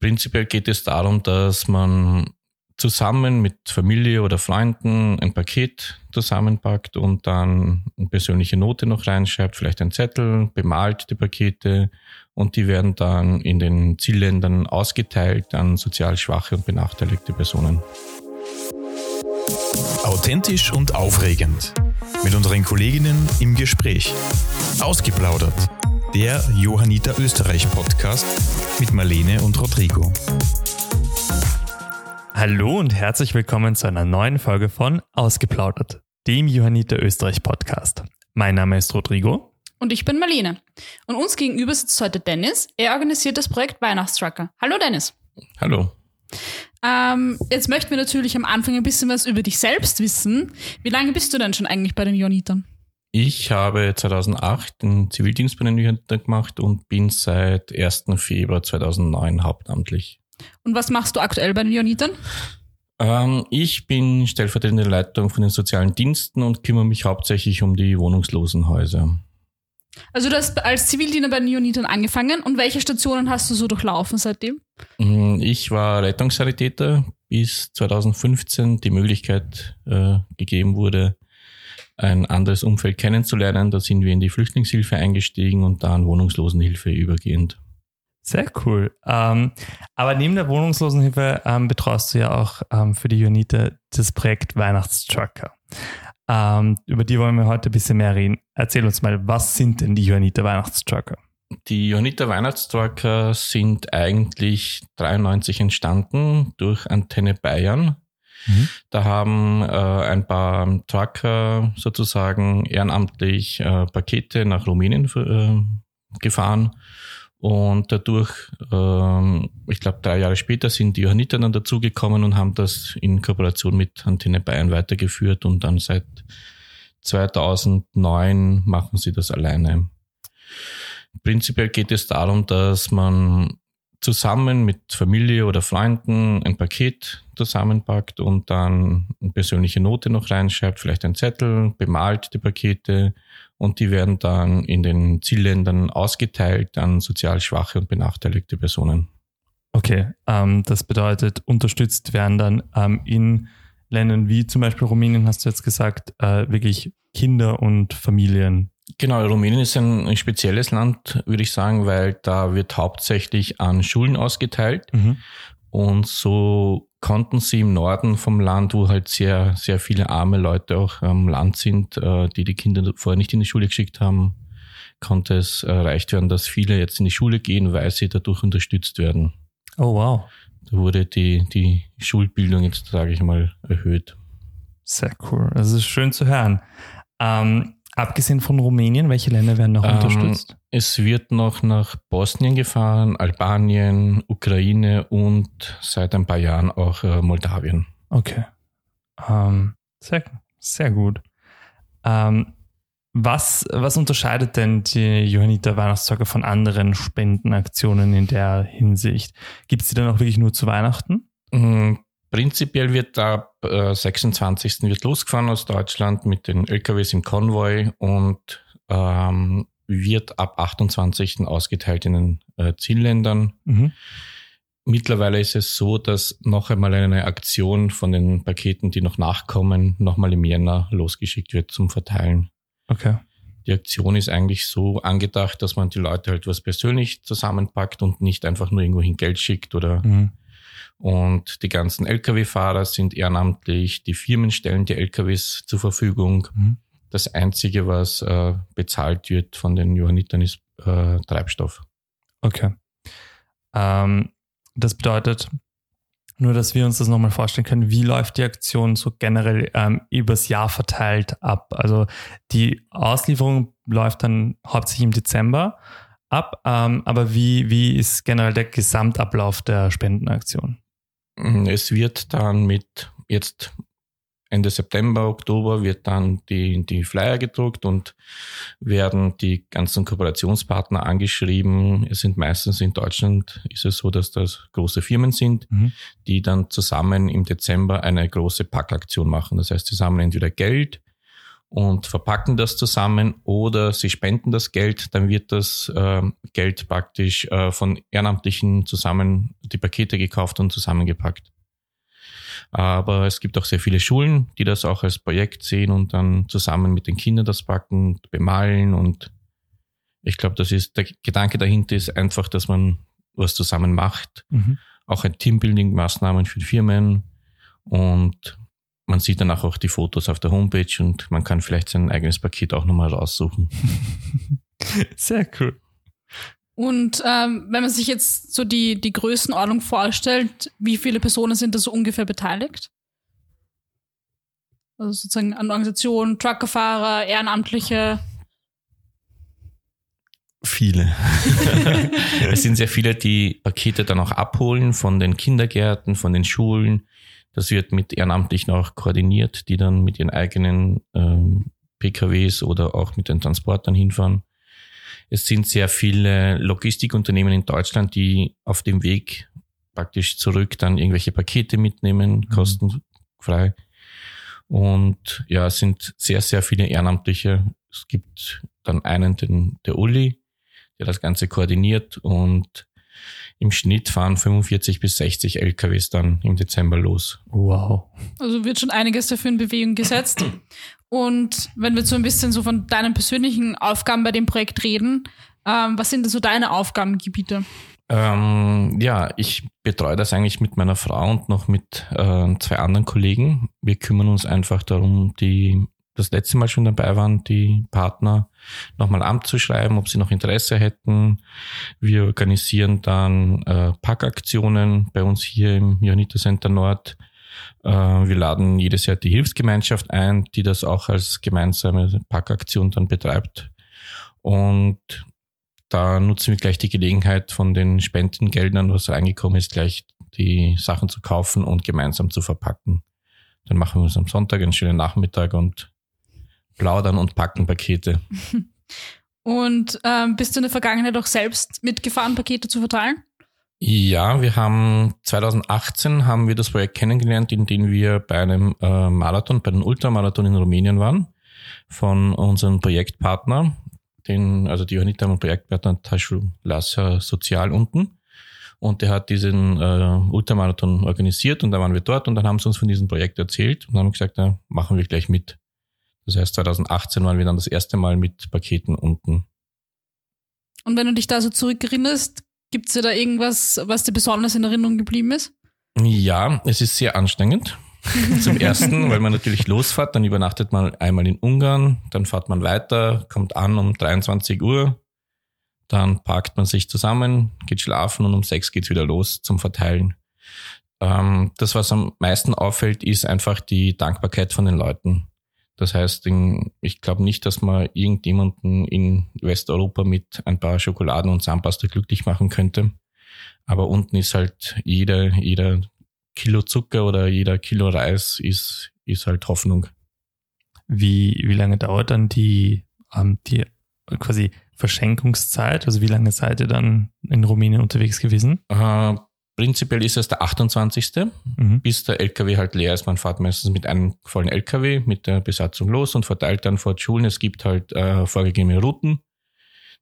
Prinzipiell geht es darum, dass man zusammen mit Familie oder Freunden ein Paket zusammenpackt und dann eine persönliche Note noch reinschreibt, vielleicht ein Zettel, bemalt die Pakete und die werden dann in den Zielländern ausgeteilt an sozial schwache und benachteiligte Personen. Authentisch und aufregend. Mit unseren Kolleginnen im Gespräch. Ausgeplaudert. Der Johanniter Österreich Podcast mit Marlene und Rodrigo. Hallo und herzlich willkommen zu einer neuen Folge von Ausgeplaudert, dem Johanniter Österreich Podcast. Mein Name ist Rodrigo. Und ich bin Marlene. Und uns gegenüber sitzt heute Dennis. Er organisiert das Projekt Weihnachtstrucker. Hallo Dennis. Hallo. Ähm, jetzt möchten wir natürlich am Anfang ein bisschen was über dich selbst wissen. Wie lange bist du denn schon eigentlich bei den Johannitern? Ich habe 2008 den Zivildienst bei den Johannitern gemacht und bin seit 1. Februar 2009 hauptamtlich. Und was machst du aktuell bei den Johannitern? Ähm, ich bin stellvertretende Leitung von den sozialen Diensten und kümmere mich hauptsächlich um die Wohnungslosenhäuser. Also du hast als Zivildiener bei den Johannitern angefangen und welche Stationen hast du so durchlaufen seitdem? Mm, ich war Rettungssanitäter, bis 2015 die Möglichkeit äh, gegeben wurde, ein anderes Umfeld kennenzulernen. Da sind wir in die Flüchtlingshilfe eingestiegen und dann Wohnungslosenhilfe übergehend. Sehr cool. Ähm, aber neben der Wohnungslosenhilfe ähm, betreust du ja auch ähm, für die Unite das Projekt Weihnachtstrucker. Ähm, über die wollen wir heute ein bisschen mehr reden. Erzähl uns mal, was sind denn die Johanniter Weihnachtstrucker? Die Johanniter Weihnachtstrucker sind eigentlich 93 entstanden durch Antenne Bayern. Mhm. Da haben äh, ein paar Trucker sozusagen ehrenamtlich äh, Pakete nach Rumänien äh, gefahren und dadurch, ähm, ich glaube, drei Jahre später sind die Johanniter dann dazugekommen und haben das in Kooperation mit Antenne Bayern weitergeführt und dann seit 2009 machen sie das alleine. Prinzipiell geht es darum, dass man zusammen mit Familie oder Freunden ein Paket zusammenpackt und dann eine persönliche Note noch reinschreibt, vielleicht ein Zettel, bemalt die Pakete und die werden dann in den Zielländern ausgeteilt an sozial schwache und benachteiligte Personen. Okay, ähm, das bedeutet, unterstützt werden dann ähm, in Ländern wie zum Beispiel Rumänien, hast du jetzt gesagt, äh, wirklich Kinder und Familien. Genau, Rumänien ist ein, spezielles Land, würde ich sagen, weil da wird hauptsächlich an Schulen ausgeteilt. Mhm. Und so konnten sie im Norden vom Land, wo halt sehr, sehr viele arme Leute auch am Land sind, äh, die die Kinder vorher nicht in die Schule geschickt haben, konnte es erreicht werden, dass viele jetzt in die Schule gehen, weil sie dadurch unterstützt werden. Oh wow. Da wurde die, die Schulbildung jetzt, sage ich mal, erhöht. Sehr cool. Das ist schön zu hören. Ähm, Abgesehen von Rumänien, welche Länder werden noch ähm, unterstützt? Es wird noch nach Bosnien gefahren, Albanien, Ukraine und seit ein paar Jahren auch äh, Moldawien. Okay. Ähm, sehr, sehr gut. Ähm, was, was unterscheidet denn die Johanniter Weihnachtstage von anderen Spendenaktionen in der Hinsicht? Gibt es die dann auch wirklich nur zu Weihnachten? Prinzipiell wird ab äh, 26. wird losgefahren aus Deutschland mit den LKWs im Konvoi und ähm, wird ab 28. ausgeteilt in den äh, Zielländern. Mhm. Mittlerweile ist es so, dass noch einmal eine Aktion von den Paketen, die noch nachkommen, nochmal im Jänner losgeschickt wird zum Verteilen. Okay. Die Aktion ist eigentlich so angedacht, dass man die Leute halt was persönlich zusammenpackt und nicht einfach nur irgendwohin Geld schickt oder mhm. Und die ganzen Lkw-Fahrer sind ehrenamtlich, die Firmen stellen die Lkws zur Verfügung. Mhm. Das Einzige, was äh, bezahlt wird von den Johannitern, ist äh, Treibstoff. Okay. Ähm, das bedeutet, nur dass wir uns das nochmal vorstellen können, wie läuft die Aktion so generell ähm, übers Jahr verteilt ab? Also die Auslieferung läuft dann hauptsächlich im Dezember ab, ähm, aber wie, wie ist generell der Gesamtablauf der Spendenaktion? Mhm, es wird dann mit jetzt Ende September, Oktober wird dann die, die Flyer gedruckt und werden die ganzen Kooperationspartner angeschrieben. Es sind meistens in Deutschland ist es so, dass das große Firmen sind, mhm. die dann zusammen im Dezember eine große Packaktion machen. Das heißt, sie sammeln entweder Geld und verpacken das zusammen oder sie spenden das Geld, dann wird das äh, Geld praktisch äh, von Ehrenamtlichen zusammen die Pakete gekauft und zusammengepackt. Aber es gibt auch sehr viele Schulen, die das auch als Projekt sehen und dann zusammen mit den Kindern das backen, bemalen und ich glaube, das ist der Gedanke dahinter ist einfach, dass man was zusammen macht. Mhm. Auch ein Teambuilding-Maßnahmen für Firmen und man sieht danach auch die Fotos auf der Homepage und man kann vielleicht sein eigenes Paket auch nochmal raussuchen. Sehr cool. Und ähm, wenn man sich jetzt so die, die Größenordnung vorstellt, wie viele Personen sind da so ungefähr beteiligt? Also sozusagen an Organisationen, Truckerfahrer, Ehrenamtliche. Viele. es sind sehr viele, die Pakete dann auch abholen von den Kindergärten, von den Schulen, das wird mit Ehrenamtlichen auch koordiniert, die dann mit ihren eigenen ähm, PKWs oder auch mit den Transportern hinfahren. Es sind sehr viele Logistikunternehmen in Deutschland, die auf dem Weg praktisch zurück dann irgendwelche Pakete mitnehmen, mhm. kostenfrei. Und ja, es sind sehr, sehr viele Ehrenamtliche. Es gibt dann einen, den, der Uli, der das Ganze koordiniert und im Schnitt fahren 45 bis 60 LKWs dann im Dezember los. Wow. Also wird schon einiges dafür in Bewegung gesetzt. Und wenn wir so ein bisschen so von deinen persönlichen Aufgaben bei dem Projekt reden, ähm, was sind denn so deine Aufgabengebiete? Ähm, ja, ich betreue das eigentlich mit meiner Frau und noch mit äh, zwei anderen Kollegen. Wir kümmern uns einfach darum, die das letzte Mal schon dabei waren, die Partner nochmal anzuschreiben, ob sie noch Interesse hätten. Wir organisieren dann äh, Packaktionen bei uns hier im Johanniter Center Nord. Äh, wir laden jedes Jahr die Hilfsgemeinschaft ein, die das auch als gemeinsame Packaktion dann betreibt. Und da nutzen wir gleich die Gelegenheit von den Spendengeldern, was reingekommen ist, gleich die Sachen zu kaufen und gemeinsam zu verpacken. Dann machen wir uns am Sonntag einen schönen Nachmittag und plaudern und packen Pakete. Und ähm, bist du in der Vergangenheit auch selbst mitgefahren, Pakete zu verteilen? Ja, wir haben 2018 haben wir das Projekt kennengelernt, in dem wir bei einem äh, Marathon, bei einem Ultramarathon in Rumänien waren, von unserem Projektpartner, den, also die Johanniter haben Projektpartner Taschu Lassa Sozial unten. Und der hat diesen äh, Ultramarathon organisiert und da waren wir dort und dann haben sie uns von diesem Projekt erzählt und haben gesagt, na, machen wir gleich mit. Das heißt, 2018 waren wir dann das erste Mal mit Paketen unten. Und wenn du dich da so zurückerinnerst, gibt es da irgendwas, was dir besonders in Erinnerung geblieben ist? Ja, es ist sehr anstrengend. Zum ersten, weil man natürlich losfährt, dann übernachtet man einmal in Ungarn, dann fährt man weiter, kommt an um 23 Uhr, dann parkt man sich zusammen, geht schlafen und um sechs geht's wieder los zum Verteilen. Ähm, das, was am meisten auffällt, ist einfach die Dankbarkeit von den Leuten. Das heißt, ich glaube nicht, dass man irgendjemanden in Westeuropa mit ein paar Schokoladen und Zahnpasta glücklich machen könnte. Aber unten ist halt jeder, jeder Kilo Zucker oder jeder Kilo Reis ist, ist halt Hoffnung. Wie, wie lange dauert dann die, ähm, die quasi Verschenkungszeit? Also wie lange seid ihr dann in Rumänien unterwegs gewesen? Äh, Prinzipiell ist es der 28. Mhm. bis der LKW halt leer ist. Man fährt meistens mit einem vollen LKW mit der Besatzung los und verteilt dann vor Schulen. Es gibt halt äh, vorgegebene Routen.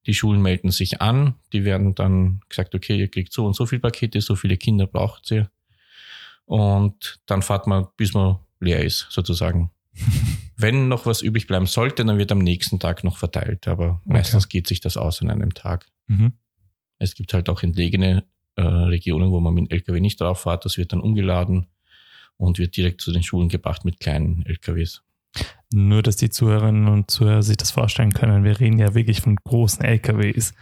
Die Schulen melden sich an. Die werden dann gesagt, okay, ihr kriegt so und so viele Pakete, so viele Kinder braucht ihr. Und dann fährt man, bis man leer ist, sozusagen. Wenn noch was übrig bleiben sollte, dann wird am nächsten Tag noch verteilt. Aber meistens okay. geht sich das aus an einem Tag. Mhm. Es gibt halt auch entlegene äh, Regionen, wo man mit dem LKW nicht drauf fährt. Das wird dann umgeladen und wird direkt zu den Schulen gebracht mit kleinen LKWs. Nur, dass die Zuhörerinnen und Zuhörer sich das vorstellen können. Wir reden ja wirklich von großen LKWs.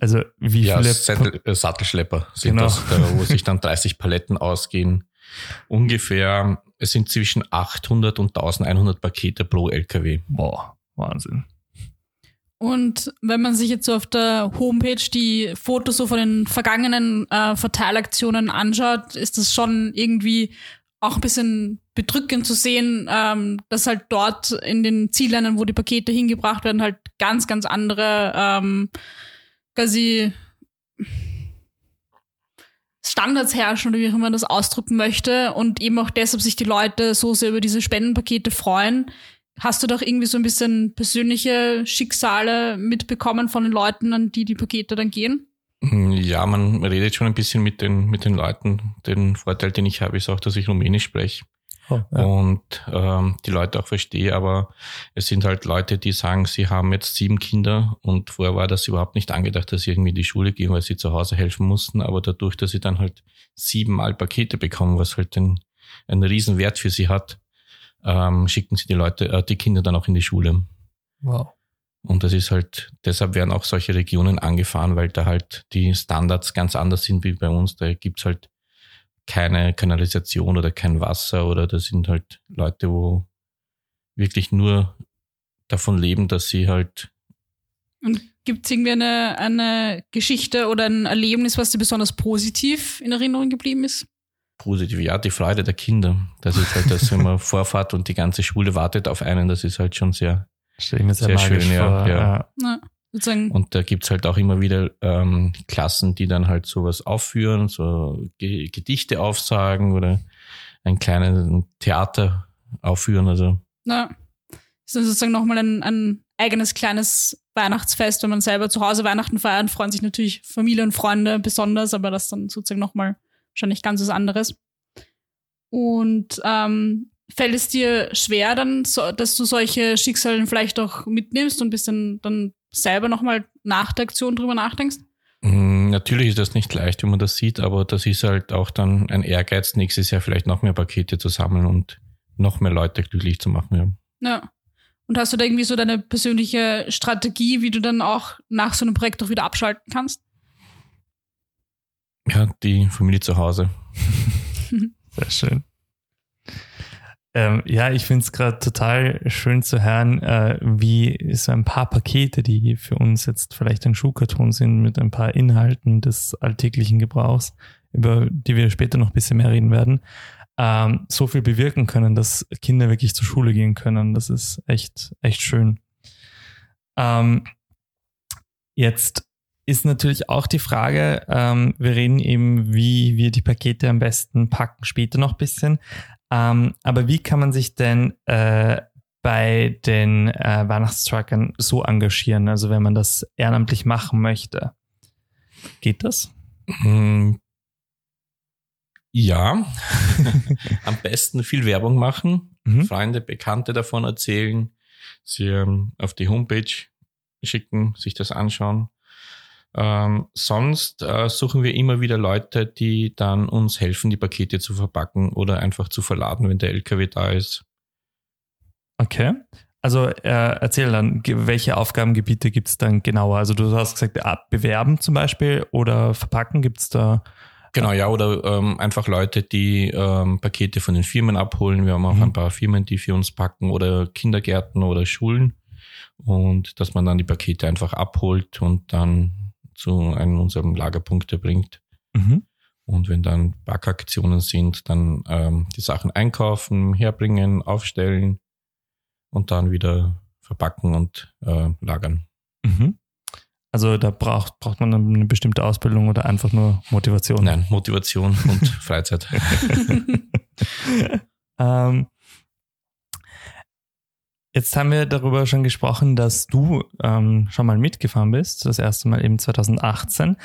Also wie ja, viele Sattel, äh, Sattelschlepper sind genau. das, da, wo sich dann 30 Paletten ausgehen. Ungefähr, es sind zwischen 800 und 1100 Pakete pro LKW. Boah, Wahnsinn. Und wenn man sich jetzt so auf der Homepage die Fotos so von den vergangenen äh, Verteilaktionen anschaut, ist das schon irgendwie auch ein bisschen bedrückend zu sehen, ähm, dass halt dort in den Zielländern, wo die Pakete hingebracht werden, halt ganz, ganz andere ähm, quasi Standards herrschen oder wie auch immer man das ausdrücken möchte. Und eben auch deshalb sich die Leute so sehr über diese Spendenpakete freuen, hast du doch irgendwie so ein bisschen persönliche Schicksale mitbekommen von den Leuten, an die die Pakete dann gehen? Hm, ja, man redet schon ein bisschen mit den, mit den Leuten. Den Vorteil, den ich habe, ist auch, dass ich Rumänisch spreche. Oh, ja. Und ähm, die Leute auch verstehe, aber es sind halt Leute, die sagen, sie haben jetzt sieben Kinder und vorher war das überhaupt nicht angedacht, dass sie irgendwie in die Schule gehen, weil sie zu Hause helfen mussten. Aber dadurch, dass sie dann halt siebenmal Pakete bekommen, was halt den, einen riesen Wert für sie hat, ähm, schicken sie die Leute, äh, die Kinder dann auch in die Schule. Wow. Und das ist halt, deshalb werden auch solche Regionen angefahren, weil da halt die Standards ganz anders sind wie bei uns. Da gibt's halt keine Kanalisation oder kein Wasser oder das sind halt Leute, wo wirklich nur davon leben, dass sie halt. Und gibt es irgendwie eine, eine Geschichte oder ein Erlebnis, was dir besonders positiv in Erinnerung geblieben ist? Positiv, ja, die Freude der Kinder. Das ist halt das, wenn man vorfahrt und die ganze Schule wartet auf einen, das ist halt schon sehr, sehr, sehr schön, ja. ja. ja. Und da gibt's halt auch immer wieder ähm, Klassen, die dann halt sowas aufführen, so G Gedichte aufsagen oder ein kleines Theater aufführen. Also. Ja. Ist dann sozusagen nochmal ein, ein eigenes kleines Weihnachtsfest, wenn man selber zu Hause Weihnachten feiert, freuen sich natürlich Familie und Freunde besonders, aber das dann sozusagen nochmal wahrscheinlich ganz was anderes. Und ähm, fällt es dir schwer dann, so, dass du solche Schicksale vielleicht auch mitnimmst und ein bisschen dann selber nochmal nach der Aktion drüber nachdenkst? Mm, natürlich ist das nicht leicht, wenn man das sieht, aber das ist halt auch dann ein Ehrgeiz, nächstes Jahr vielleicht noch mehr Pakete zu sammeln und noch mehr Leute glücklich zu machen. Ja. ja. Und hast du da irgendwie so deine persönliche Strategie, wie du dann auch nach so einem Projekt auch wieder abschalten kannst? Ja, die Familie zu Hause. Sehr schön. Ähm, ja, ich finde es gerade total schön zu hören, äh, wie so ein paar Pakete, die für uns jetzt vielleicht ein Schuhkarton sind, mit ein paar Inhalten des alltäglichen Gebrauchs, über die wir später noch ein bisschen mehr reden werden, ähm, so viel bewirken können, dass Kinder wirklich zur Schule gehen können. Das ist echt, echt schön. Ähm, jetzt ist natürlich auch die Frage, ähm, wir reden eben, wie wir die Pakete am besten packen, später noch ein bisschen. Ähm, aber wie kann man sich denn äh, bei den äh, Weihnachtstruckern so engagieren? Also wenn man das ehrenamtlich machen möchte. Geht das? Hm. Ja, am besten viel Werbung machen, mhm. Freunde, Bekannte davon erzählen, sie ähm, auf die Homepage schicken, sich das anschauen. Ähm, sonst äh, suchen wir immer wieder Leute, die dann uns helfen, die Pakete zu verpacken oder einfach zu verladen, wenn der LKW da ist. Okay. Also äh, erzähl dann, welche Aufgabengebiete gibt es dann genauer? Also du hast gesagt, bewerben zum Beispiel oder verpacken gibt es da? Genau, ja, oder ähm, einfach Leute, die ähm, Pakete von den Firmen abholen. Wir haben auch mhm. ein paar Firmen, die für uns packen oder Kindergärten oder Schulen. Und dass man dann die Pakete einfach abholt und dann zu einem unserer Lagerpunkte bringt. Mhm. Und wenn dann Backaktionen sind, dann ähm, die Sachen einkaufen, herbringen, aufstellen und dann wieder verpacken und äh, lagern. Mhm. Also da braucht, braucht man eine bestimmte Ausbildung oder einfach nur Motivation? Nein, Motivation und Freizeit. ähm, Jetzt haben wir darüber schon gesprochen, dass du ähm, schon mal mitgefahren bist, das erste Mal eben 2018.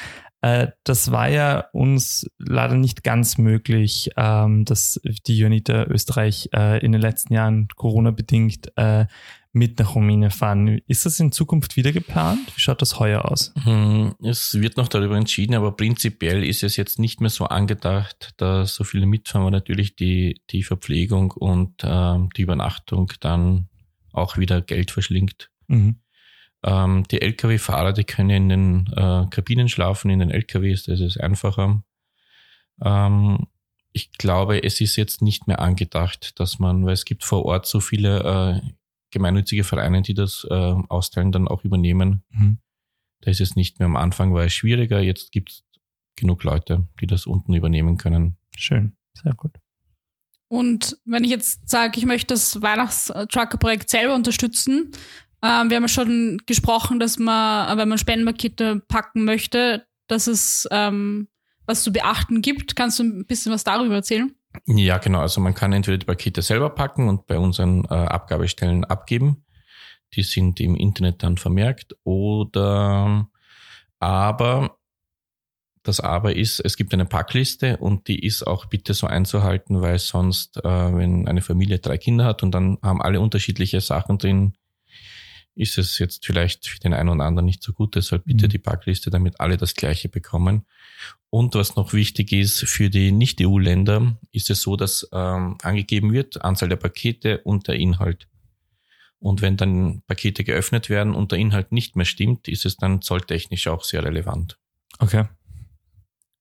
Äh, das war ja uns leider nicht ganz möglich, ähm, dass die Jonita Österreich äh, in den letzten Jahren Corona-bedingt äh, mit nach Rumänien fahren. Ist das in Zukunft wieder geplant? Wie schaut das heuer aus? Hm, es wird noch darüber entschieden, aber prinzipiell ist es jetzt nicht mehr so angedacht, dass so viele mitfahren, weil natürlich die, die Verpflegung und ähm, die Übernachtung dann auch wieder Geld verschlingt. Mhm. Ähm, die Lkw-Fahrer, die können in den äh, Kabinen schlafen, in den Lkws, das ist einfacher. Ähm, ich glaube, es ist jetzt nicht mehr angedacht, dass man, weil es gibt vor Ort so viele äh, gemeinnützige Vereine, die das äh, Austeilen dann auch übernehmen. Mhm. Da ist es nicht mehr am Anfang, war es schwieriger. Jetzt gibt es genug Leute, die das unten übernehmen können. Schön, sehr gut. Und wenn ich jetzt sage, ich möchte das Weihnachtstrucker-Projekt selber unterstützen, äh, wir haben ja schon gesprochen, dass man, wenn man Spendenpakete packen möchte, dass es ähm, was zu beachten gibt. Kannst du ein bisschen was darüber erzählen? Ja, genau. Also man kann entweder die Pakete selber packen und bei unseren äh, Abgabestellen abgeben. Die sind im Internet dann vermerkt. Oder aber das Aber ist, es gibt eine Packliste und die ist auch bitte so einzuhalten, weil sonst, äh, wenn eine Familie drei Kinder hat und dann haben alle unterschiedliche Sachen drin, ist es jetzt vielleicht für den einen oder anderen nicht so gut. Deshalb bitte mhm. die Packliste, damit alle das Gleiche bekommen. Und was noch wichtig ist, für die Nicht-EU-Länder ist es so, dass ähm, angegeben wird, Anzahl der Pakete und der Inhalt. Und wenn dann Pakete geöffnet werden und der Inhalt nicht mehr stimmt, ist es dann zolltechnisch auch sehr relevant. Okay.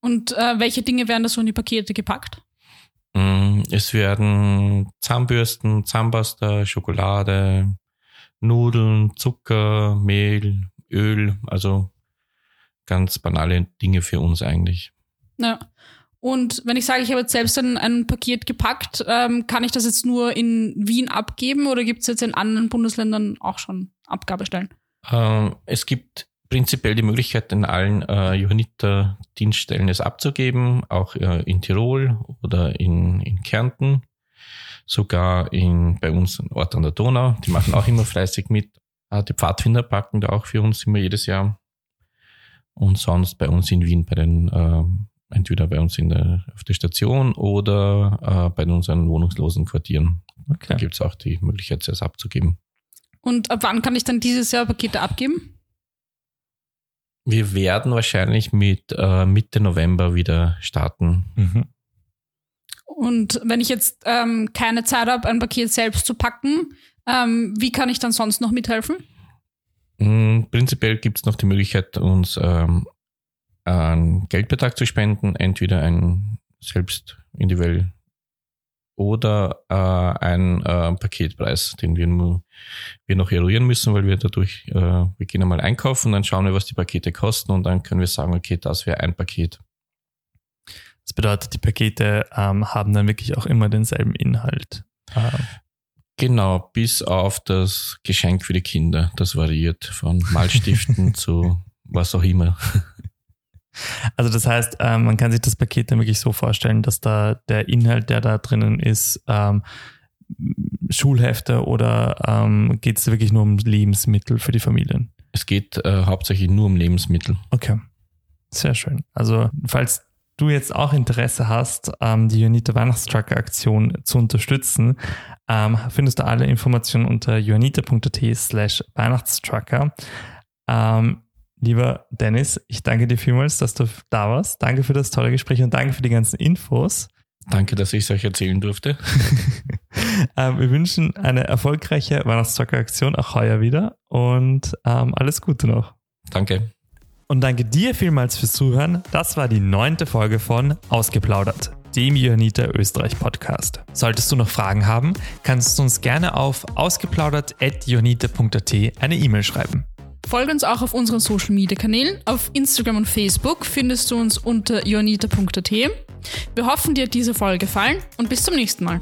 Und äh, welche Dinge werden da so in die Pakete gepackt? Mm, es werden Zahnbürsten, Zahnpasta, Schokolade, Nudeln, Zucker, Mehl, Öl, also ganz banale Dinge für uns eigentlich. Ja. Und wenn ich sage, ich habe jetzt selbst ein, ein Paket gepackt, ähm, kann ich das jetzt nur in Wien abgeben oder gibt es jetzt in anderen Bundesländern auch schon Abgabestellen? Ähm, es gibt prinzipiell die Möglichkeit, in allen äh, Johanniter-Dienststellen es abzugeben, auch äh, in Tirol oder in, in Kärnten sogar in, bei uns ein Ort an der Donau. Die machen auch immer fleißig mit. Ah, die Pfadfinder packen da auch für uns immer jedes Jahr. Und sonst bei uns in Wien bei den, äh, entweder bei uns in der, auf der Station oder äh, bei unseren wohnungslosen Quartieren. Okay. Da gibt es auch die Möglichkeit, es abzugeben. Und ab wann kann ich dann dieses Jahr Pakete abgeben? Wir werden wahrscheinlich mit äh, Mitte November wieder starten. Mhm. Und wenn ich jetzt ähm, keine Zeit habe, ein Paket selbst zu packen, ähm, wie kann ich dann sonst noch mithelfen? Mm, prinzipiell gibt es noch die Möglichkeit, uns ähm, einen Geldbetrag zu spenden, entweder ein selbst individuell oder äh, ein äh, Paketpreis, den wir, wir noch eruieren müssen, weil wir dadurch, äh, wir gehen einmal einkaufen, dann schauen wir, was die Pakete kosten und dann können wir sagen, okay, das wäre ein Paket. Das bedeutet, die Pakete ähm, haben dann wirklich auch immer denselben Inhalt. Ähm. Genau, bis auf das Geschenk für die Kinder. Das variiert von Malstiften zu was auch immer. Also das heißt, ähm, man kann sich das Paket dann wirklich so vorstellen, dass da der Inhalt, der da drinnen ist, ähm, Schulhefte oder ähm, geht es wirklich nur um Lebensmittel für die Familien? Es geht äh, hauptsächlich nur um Lebensmittel. Okay. Sehr schön. Also, falls du jetzt auch Interesse hast, ähm, die Jonita Weihnachtstrucker Aktion zu unterstützen, ähm, findest du alle Informationen unter jonita.at slash Weihnachtstrucker. Ähm, lieber Dennis, ich danke dir vielmals, dass du da warst. Danke für das tolle Gespräch und danke für die ganzen Infos. Danke, dass ich es euch erzählen durfte. ähm, wir wünschen eine erfolgreiche Weihnachtstrucker-Aktion auch heuer wieder und ähm, alles Gute noch. Danke. Und danke dir vielmals fürs Zuhören. Das war die neunte Folge von Ausgeplaudert, dem Johanniter Österreich Podcast. Solltest du noch Fragen haben, kannst du uns gerne auf ausgeplaudert.johanniter.at eine E-Mail schreiben. Folge uns auch auf unseren Social Media Kanälen. Auf Instagram und Facebook findest du uns unter johanniter.at. Wir hoffen, dir hat diese Folge gefallen und bis zum nächsten Mal.